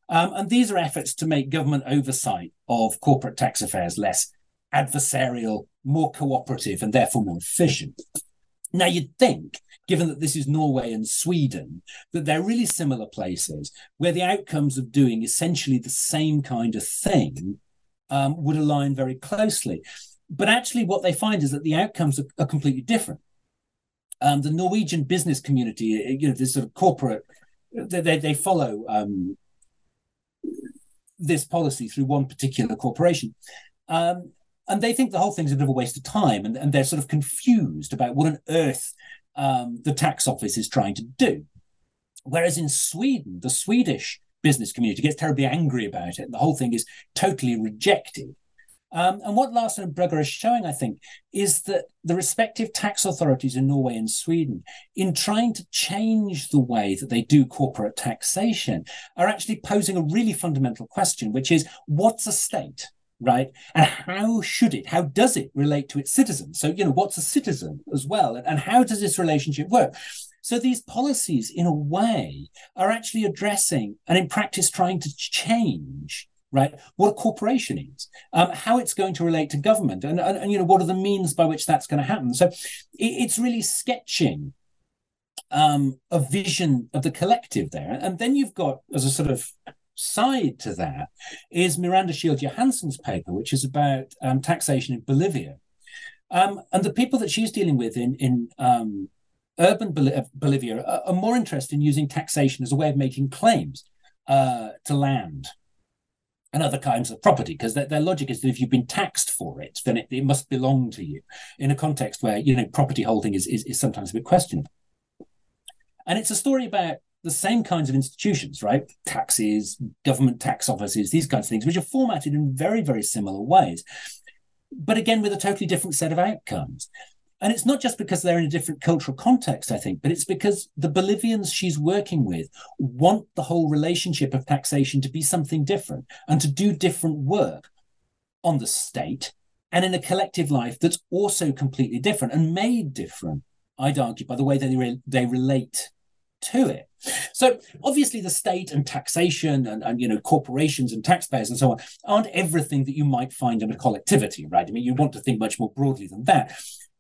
Um, and these are efforts to make government oversight of corporate tax affairs less adversarial, more cooperative, and therefore more efficient. Now, you'd think, given that this is Norway and Sweden, that they're really similar places where the outcomes of doing essentially the same kind of thing um, would align very closely. But actually, what they find is that the outcomes are, are completely different. Um, the Norwegian business community, you know, this sort of corporate, they, they, they follow um, this policy through one particular corporation. Um, and they think the whole thing's a bit of a waste of time, and, and they're sort of confused about what on earth um, the tax office is trying to do. Whereas in Sweden, the Swedish business community gets terribly angry about it, and the whole thing is totally rejected. Um, and what Larsen and Brugger is showing, I think, is that the respective tax authorities in Norway and Sweden, in trying to change the way that they do corporate taxation, are actually posing a really fundamental question, which is what's a state? Right. And how should it, how does it relate to its citizens? So, you know, what's a citizen as well? And, and how does this relationship work? So these policies, in a way, are actually addressing and in practice trying to change right? What a corporation is, um, how it's going to relate to government, and, and, and, you know what are the means by which that's going to happen. So it, it's really sketching um, a vision of the collective there, and then you've got as a sort of side to that is Miranda Sheild Johansson's paper, which is about um, taxation in Bolivia, um, and the people that she's dealing with in in um, urban Bolivia are, are more interested in using taxation as a way of making claims uh, to land and other kinds of property because their, their, logic is that if you've been taxed for it then it, it, must belong to you in a context where you know property holding is, is, is sometimes a bit questionable and it's a story about the same kinds of institutions right? Taxes government tax offices these kinds of things which are formatted in very very similar ways but again with a totally different set of outcomes and it's not just because they're in a different cultural context, I think, but it's because the Bolivians she's working with want the whole relationship of taxation to be something different and to do different work on the state and in a collective life that's also completely different and made different, I'd argue, by the way they, re- they relate to it. So obviously the state and taxation and, and you know corporations and taxpayers and so on aren't everything that you might find in a collectivity, right? I mean, you want to think much more broadly than that.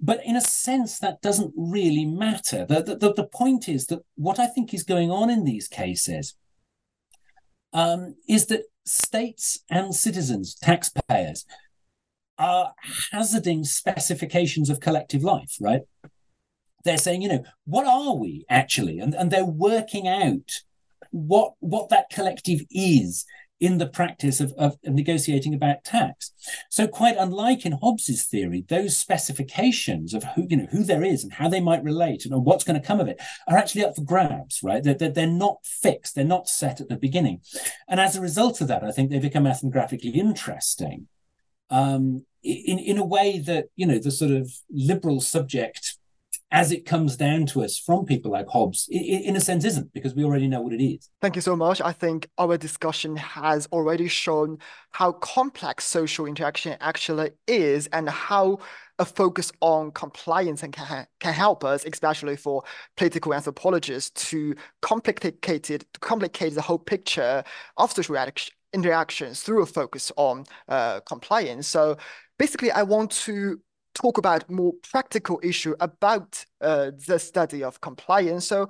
But in a sense, that doesn't really matter. The, the, the point is that what I think is going on in these cases um, is that states and citizens, taxpayers, are hazarding specifications of collective life, right? They're saying, you know, what are we actually? And, and they're working out what what that collective is in the practice of, of, negotiating about tax. So quite unlike in Hobbes's theory, those specifications of who, you know, who there is and how they might relate and what's going to come of it are actually up for grabs, right? They're, they're, they're not fixed. They're not set at the beginning. And as a result of that, I think they become ethnographically interesting um, in, in a way that, you know, the sort of liberal subject as it comes down to us from people like Hobbes, in a sense, isn't because we already know what it is. Thank you so much. I think our discussion has already shown how complex social interaction actually is and how a focus on compliance and can, can help us, especially for political anthropologists, to complicate it, complicate the whole picture of social interactions through a focus on uh, compliance. So basically, I want to talk about more practical issue about uh, the study of compliance. So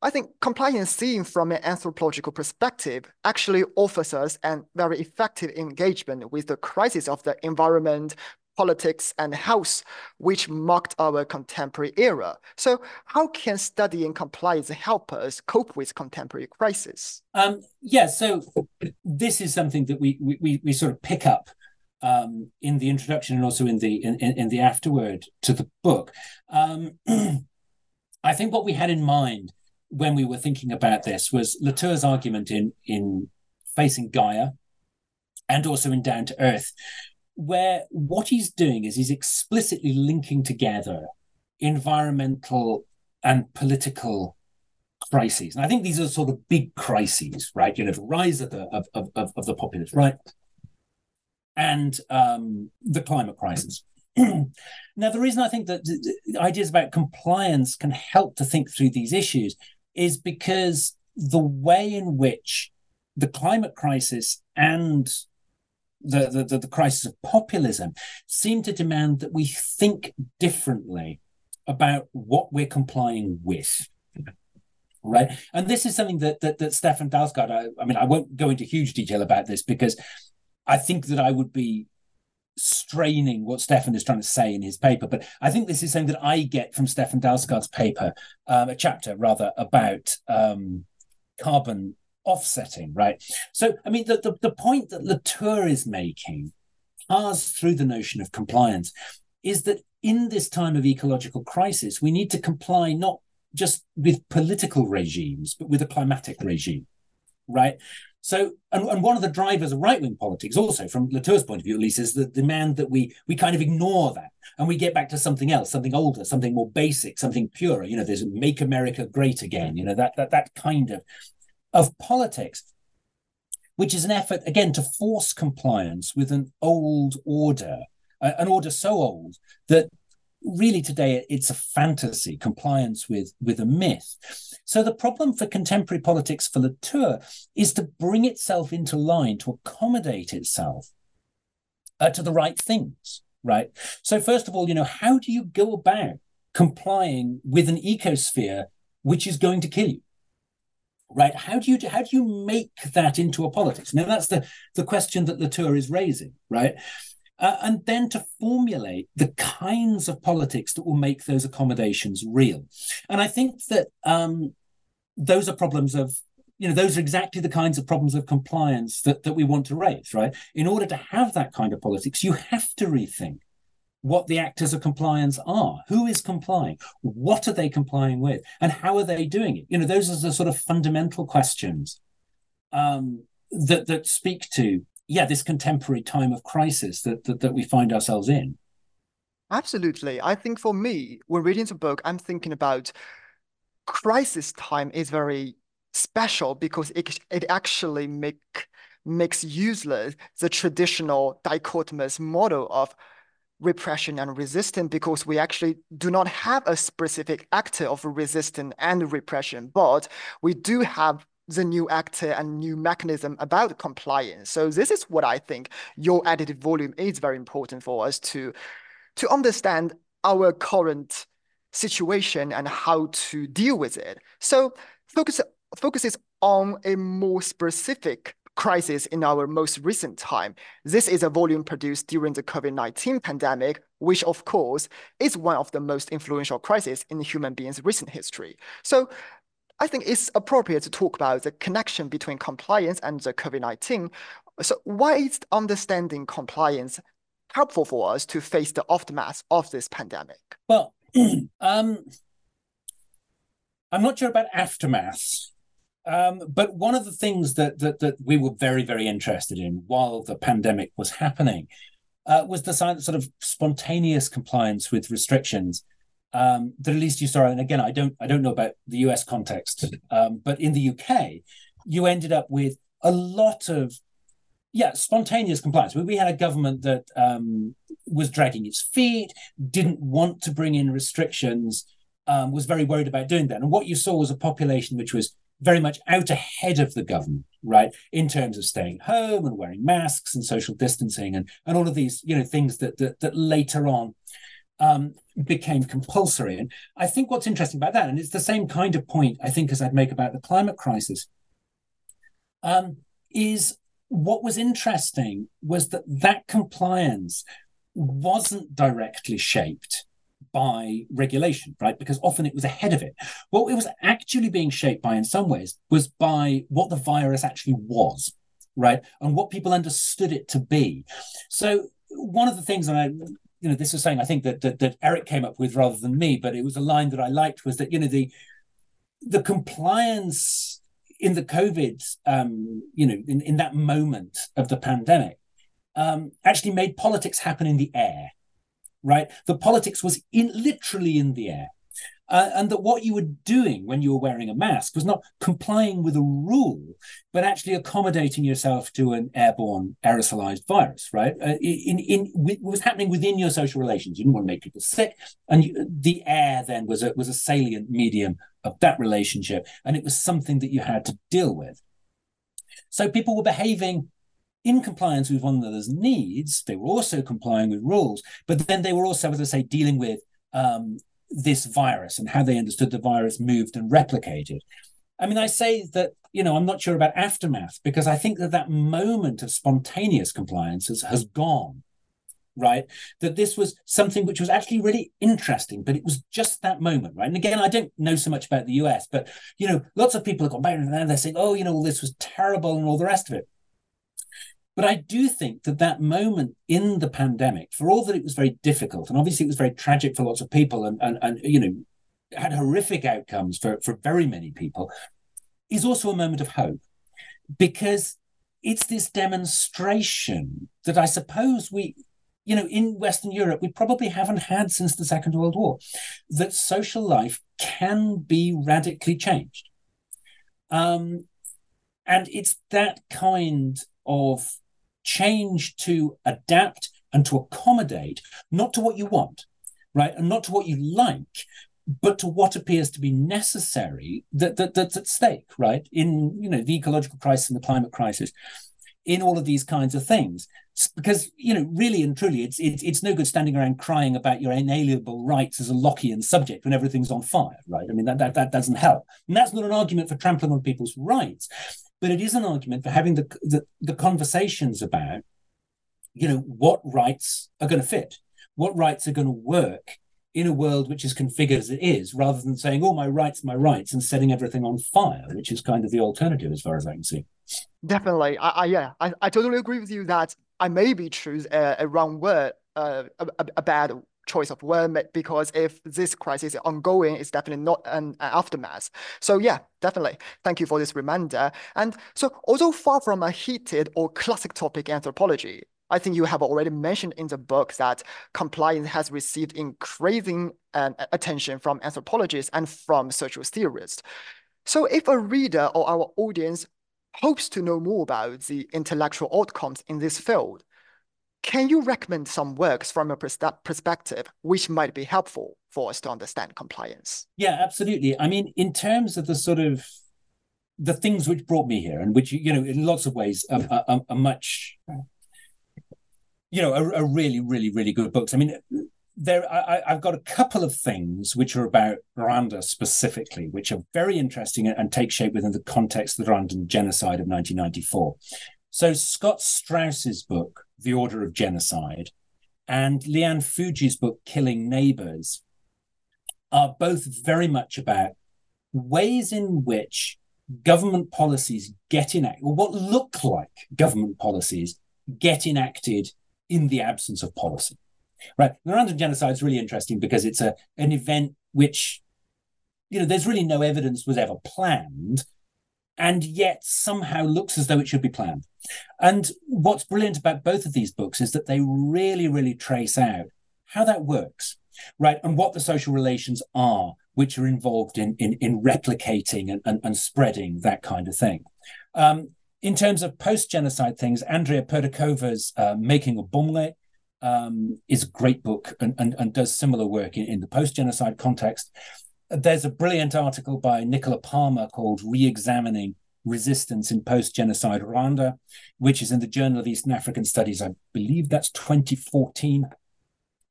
I think compliance seen from an anthropological perspective actually offers us a very effective engagement with the crisis of the environment, politics, and health, which marked our contemporary era. So how can studying compliance help us cope with contemporary crisis? Um, yeah, so this is something that we, we, we sort of pick up um, in the introduction and also in the in, in the afterword to the book. Um, [clears throat] I think what we had in mind when we were thinking about this was Latour's argument in in facing Gaia and also in Down to Earth, where what he's doing is he's explicitly linking together environmental and political crises. And I think these are sort of big crises, right? You know, the rise of the of, of, of the populace, right? And um, the climate crisis. [clears throat] now, the reason I think that ideas about compliance can help to think through these issues is because the way in which the climate crisis and the, the, the, crisis of populism seem to demand that we think differently about what we're complying with right and this is something that that, that steffen dalsgaard I, I mean i won't go into huge detail about this because I think that I would be straining what Steffen is trying to say in his paper. But I think this is something that I get from Steffen Dalsgaard's paper, um, a chapter rather about um, carbon offsetting, right? So, I mean, the, the, the point that Latour is making, paths through the notion of compliance, is that in this time of ecological crisis, we need to comply not just with political regimes, but with a climatic regime, right? So, and, and one of the drivers of right wing politics, also from Latour's point of view, at least, is the demand that we we kind of ignore that and we get back to something else, something older, something more basic, something purer. You know, there's "Make America Great Again." You know, that that that kind of of politics, which is an effort again to force compliance with an old order, an order so old that really today it's a fantasy compliance with with a myth. So the problem for contemporary politics for latour is to bring itself into line to accommodate itself uh, to the right things right? So first of all you know how do you go about complying with an ecosphere which is going to kill you right? How do you how do you make that into a politics? Now that's the the question that latour is raising right uh, and then to formulate the kinds of politics that will make those accommodations real. And I think that um, those are problems of you know those are exactly the kinds of problems of compliance that, that we want to raise right? In order to have that kind of politics you have to rethink what the actors of compliance are. Who is complying? What are they complying with? And how are they doing it? You know those are the sort of fundamental questions um, that that speak to yeah this contemporary time of crisis that, that that we find ourselves in. Absolutely. I think for me when reading the book i'm thinking about crisis time is very special because it, it actually make makes useless the traditional dichotomous model of repression and resistance because we actually do not have a specific actor of resistance and repression, but we do have the new actor and new mechanism about compliance. So this is what I think your edited volume is very important for us to to understand our current situation and how to deal with it. So focus focuses on a more specific crisis in our most recent time. This is a volume produced during the COVID-19 pandemic, which of course is one of the most influential crises in human beings' recent history. So I think it's appropriate to talk about the connection between compliance and the COVID-19. So why is understanding compliance helpful for us to face the aftermath of this pandemic? Well, [clears throat] um, I'm not sure about aftermath. Um, but one of the things that, that that we were very very interested in while the pandemic was happening uh, was the sort of spontaneous compliance with restrictions um, that at least you saw, and again, I don't I don't know about the US context, um, but in the UK, you ended up with a lot of yeah spontaneous compliance. We had a government that um, was dragging its feet, didn't want to bring in restrictions, um, was very worried about doing that, and what you saw was a population which was very much out ahead of the government, right, in terms of staying home and wearing masks and social distancing and and all of these you know things that that, that later on um, became compulsory. And I think what's interesting about that, and it's the same kind of point I think as I'd make about the climate crisis, um, is what was interesting was that that compliance wasn't directly shaped by regulation, right? Because often it was ahead of it. What it was actually being shaped by in some ways was by what the virus actually was, right? And what people understood it to be. So one of the things that I you know, this is saying I think that, that that Eric came up with rather than me, but it was a line that I liked was that you know the the compliance in the COVID, um, you know, in, in that moment of the pandemic, um, actually made politics happen in the air, right? The politics was in literally in the air uh, and that what you were doing when you were wearing a mask was not complying with a rule, but actually accommodating yourself to an airborne aerosolized virus, right? Uh, in, in, was happening within your social relations. You didn't want to make people sick, and you, the air then was a, was a salient medium of that relationship, and it was something that you had to deal with. So people were behaving in compliance with one another's needs. They were also complying with rules, but then they were also, as I say, dealing with um, this virus and how they understood the virus moved and replicated. I mean, I say that, you know, I'm not sure about aftermath because I think that that moment of spontaneous compliance has, has gone, right? That this was something which was actually really interesting, but it was just that moment, right? And again, I don't know so much about the US, but, you know, lots of people have gone back and they're saying, oh, you know, well, this was terrible and all the rest of it. But I do think that that moment in the pandemic, for all that it was very difficult, and obviously it was very tragic for lots of people and, and, and you know, had horrific outcomes for, for very many people, is also a moment of hope because it's this demonstration that I suppose we, you know, in Western Europe, we probably haven't had since the Second World War, that social life can be radically changed. Um, and it's that kind of change to adapt and to accommodate, not to what you want, right? And not to what you like, but to what appears to be necessary that, that that's at stake, right? In you know the ecological crisis and the climate crisis, in all of these kinds of things. Because you know, really and truly, it's it's it's no good standing around crying about your inalienable rights as a Lockean subject when everything's on fire, right? I mean that that, that doesn't help. And that's not an argument for trampling on people's rights but it is an argument for having the, the, the conversations about, you know, what rights are going to fit, what rights are going to work in a world which is configured as it is, rather than saying, "Oh, my rights, my rights," and setting everything on fire, which is kind of the alternative, as far as I can see. Definitely, I, I yeah, I, I totally agree with you that I maybe choose a, a wrong word, uh, a, a bad choice of word because if this crisis is ongoing, it's definitely not an, an aftermath. So yeah, definitely. Thank you for this reminder. And so although far from a heated or classic topic anthropology, I think you have already mentioned in the book that compliance has received increasing uh, attention from anthropologists and from social theorists. So if a reader or our audience hopes to know more about the intellectual outcomes in this field, can you recommend some works from a perspective which might be helpful for us to understand compliance? Yeah, absolutely. I mean, in terms of the sort of the things which brought me here, and which you know, in lots of ways, are, are, are much, you know, are, are, really, really, really good books. I mean, there, I, have got a couple of things which are about Rwanda specifically, which are very interesting and take shape within the context of the Rwandan genocide of 1994. So Scott Straus's book, The Order of Genocide, and Lee Ann Fujii's book, Killing Neighbors, are both very much about ways in which government policies get enacted, or what look like government policies get enacted in the absence of policy. Right. The Rwandan genocide is really interesting because it's a an event which, you know, there's really no evidence was ever planned, and yet somehow looks as though it should be planned. And what's brilliant about both of these books is that they really, really trace out how that works. right? And what the social relations are which are involved in in, in replicating and, and, and spreading that kind of thing. Um, in terms of post-genocide things, Andrea Purdeková's uh, Making Ubumwe um, is a great book and, and, and does similar work in, in the post-genocide context. There's a brilliant article by Nicola Palmer called Re-examining Resistance in Post-Genocide Rwanda, which is in the Journal of Eastern African Studies. I believe that's 2014.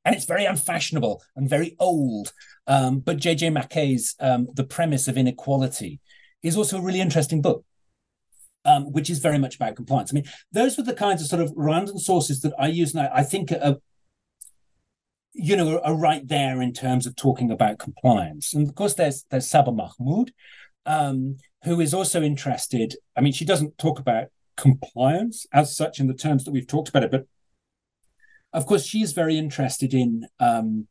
And it's very unfashionable and very old. Um, but J.J. Maquet's um, The Premise of Inequality is also a really interesting book um, which is very much about compliance. I mean, those were the kinds of sort of random sources that I use, and I, I think are, you know, are right there in terms of talking about compliance. And of course, there's there's Saba Mahmood, um, who is also interested. I mean, she doesn't talk about compliance as such in the terms that we've talked about it, but of course, she's very interested in um,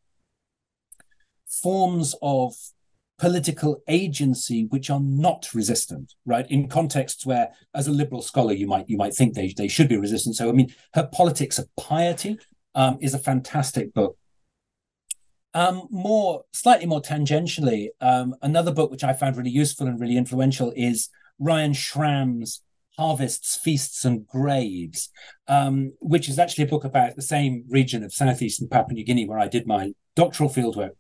forms of political agency which are not resistant right in contexts where as a liberal scholar you might you might think they, they should be resistant so i mean her politics of piety um, is a fantastic book um, more slightly more tangentially um, another book which i found really useful and really influential is ryan schram's harvests feasts and graves um, which is actually a book about the same region of southeastern papua new guinea where i did my doctoral fieldwork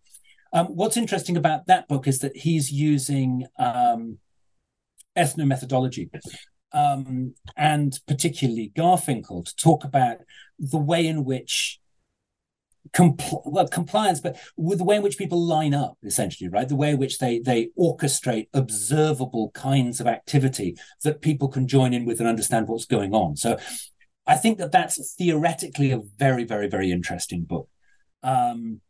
um, what's interesting about that book is that he's using um, ethnomethodology um, and particularly Garfinkel to talk about the way in which compl- well, compliance, but with the way in which people line up, essentially, right? The way in which they they orchestrate observable kinds of activity that people can join in with and understand what's going on. So, I think that that's theoretically a very, very, very interesting book. Um,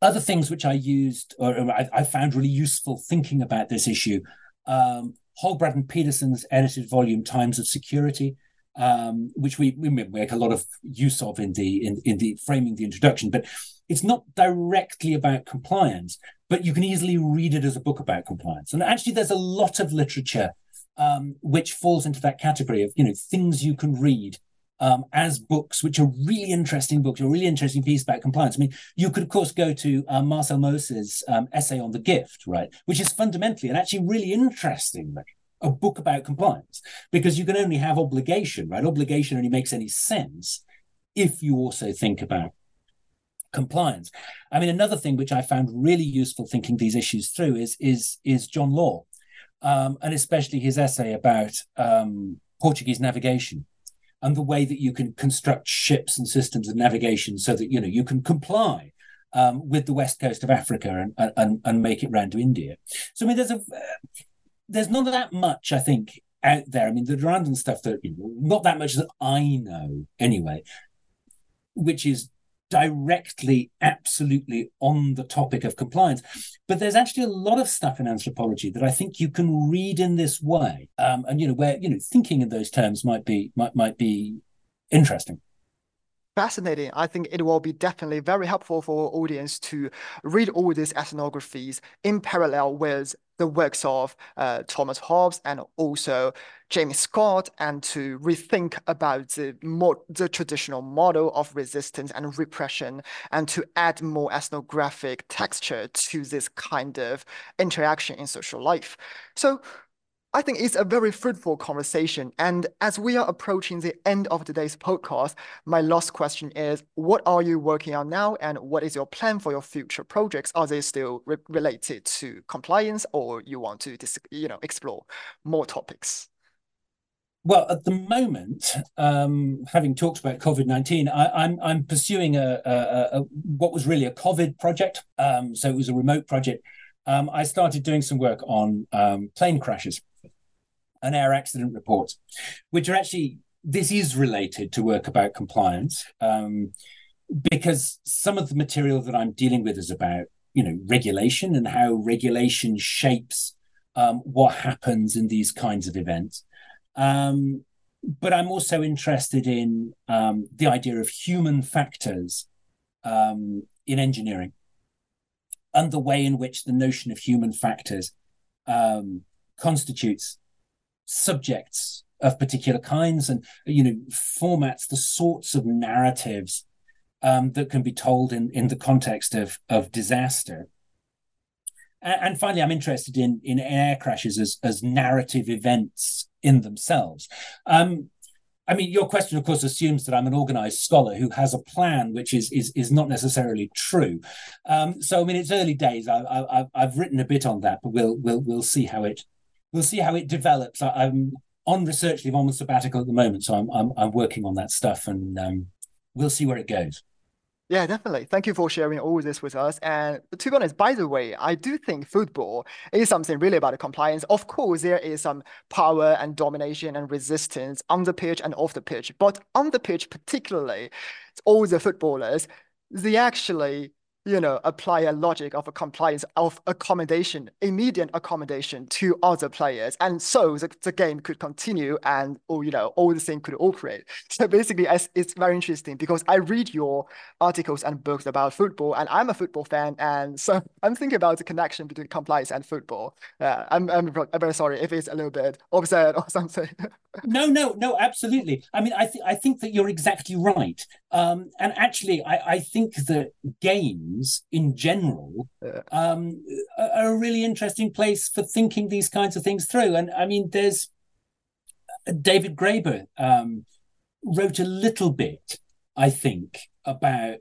other things which I used or, I, I, found really useful thinking about this issue. Um, Holbraad and Pedersen's edited volume Times of Security, um, which we, we make a lot of use of in the in, in the framing the introduction, but it's not directly about compliance, but you can easily read it as a book about compliance. And actually, there's a lot of literature um, which falls into that category of you know things you can read um, as books, which are really interesting books, a really interesting piece about compliance. I mean, you could, of course, go to uh, Marcel Mauss's um, essay on the gift, right, which is fundamentally and actually really interesting, a book about compliance, because you can only have obligation, right? Obligation only makes any sense if you also think about compliance. I mean, another thing which I found really useful thinking these issues through is is is John Law, um, and especially his essay about um, Portuguese navigation and the way that you can construct ships and systems of navigation so that you know you can comply um, with the west coast of Africa and, and and make it round to India. So I mean, there's a there's not that much I think out there. I mean, the Rwandan stuff that not that much that I know anyway, which is directly, absolutely on the topic of compliance. But there's actually a lot of stuff in anthropology that I think you can read in this way, um, and you know where you know thinking in those terms might be might might be interesting fascinating. I think it will be definitely very helpful for our audience to read all these ethnographies in parallel with the works of uh, Thomas Hobbes and also James Scott, and to rethink about the more the traditional model of resistance and repression, and to add more ethnographic texture to this kind of interaction in social life. So I think it's a very fruitful conversation. And as we are approaching the end of today's podcast, my last question is what are you working on now and what is your plan for your future projects? Are they still re related to compliance or you want to you know explore more topics? Well, at the moment, um, having talked about COVID nineteen, I'm I'm pursuing a, a, a, what was really a COVID project. Um, so it was a remote project. Um, I started doing some work on um, plane crashes and air accident reports, which are actually this is related to work about compliance um, because some of the material that I'm dealing with is about you know regulation and how regulation shapes um, what happens in these kinds of events. Um, but I'm also interested in um, the idea of human factors um, in engineering and the way in which the notion of human factors um, constitutes subjects of particular kinds and you know formats the sorts of narratives um, that can be told in, in the context of, of disaster. And, and finally, I'm interested in, in air crashes as, as narrative events in themselves. Um, I mean, your question, of course, assumes that I'm an organized scholar who has a plan, which is is is not necessarily true. Um, so, I mean, it's early days. I, I, I've written a bit on that, but we'll we'll we'll see how it we'll see how it develops. I, am on research leave on the sabbatical at the moment, so I'm I'm, I'm working on that stuff, and um, we'll see where it goes. Yeah, definitely. Thank you for sharing all this with us. And to be honest, by the way, I do think football is something really about compliance. Of course, there is some power and domination and resistance on the pitch and off the pitch. But on the pitch, particularly, all the footballers, they actually you know, apply a logic of a compliance of accommodation, immediate accommodation to other players. And so the, the game could continue and, or, you know, all the thing could operate. [laughs] So basically, it's, it's very interesting because I read your articles and books about football and I'm a football fan. And [laughs] so I'm thinking about the connection between compliance and football. Uh, I'm, I'm, I'm very sorry if it's a little bit absurd [laughs] or something. no, no, no, absolutely. I mean, I, th- I think that you're exactly right. Um, and actually, I, I think that games in general um, are a really interesting place for thinking these kinds of things through. And I mean, there's uh, David Graeber um, wrote a little bit, I think, about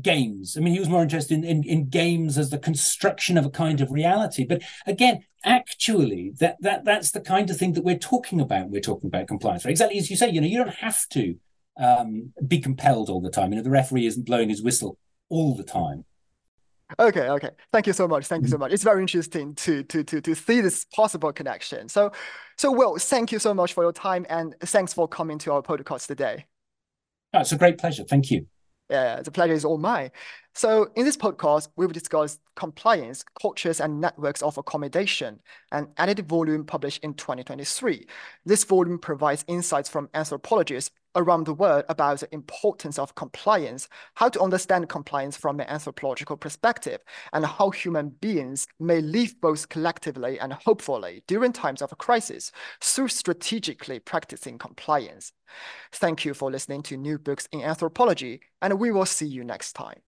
games. I mean, he was more interested in, in, in, games as the construction of a kind of reality. But again, actually, that that that's the kind of thing that we're talking about. We're talking about compliance, right? Exactly as you say. You know, you don't have to um, be compelled all the time. You know, the referee isn't blowing his whistle all the time. Okay, okay. Thank you so much. Thank you so much. It's very interesting to to to to see this possible connection. So, so Will, thank you so much for your time and thanks for coming to our podcast today. Oh, it's a great pleasure. Thank you. Yeah, the pleasure is all mine. So in this podcast, we will discuss compliance, cultures, and networks of accommodation, an edited volume published in 2023. This volume provides insights from anthropologists around the world about the importance of compliance, how to understand compliance from an anthropological perspective, and how human beings may live both collectively and hopefully during times of crisis through strategically practicing compliance. Thank you for listening to New Books in Anthropology, and we will see you next time.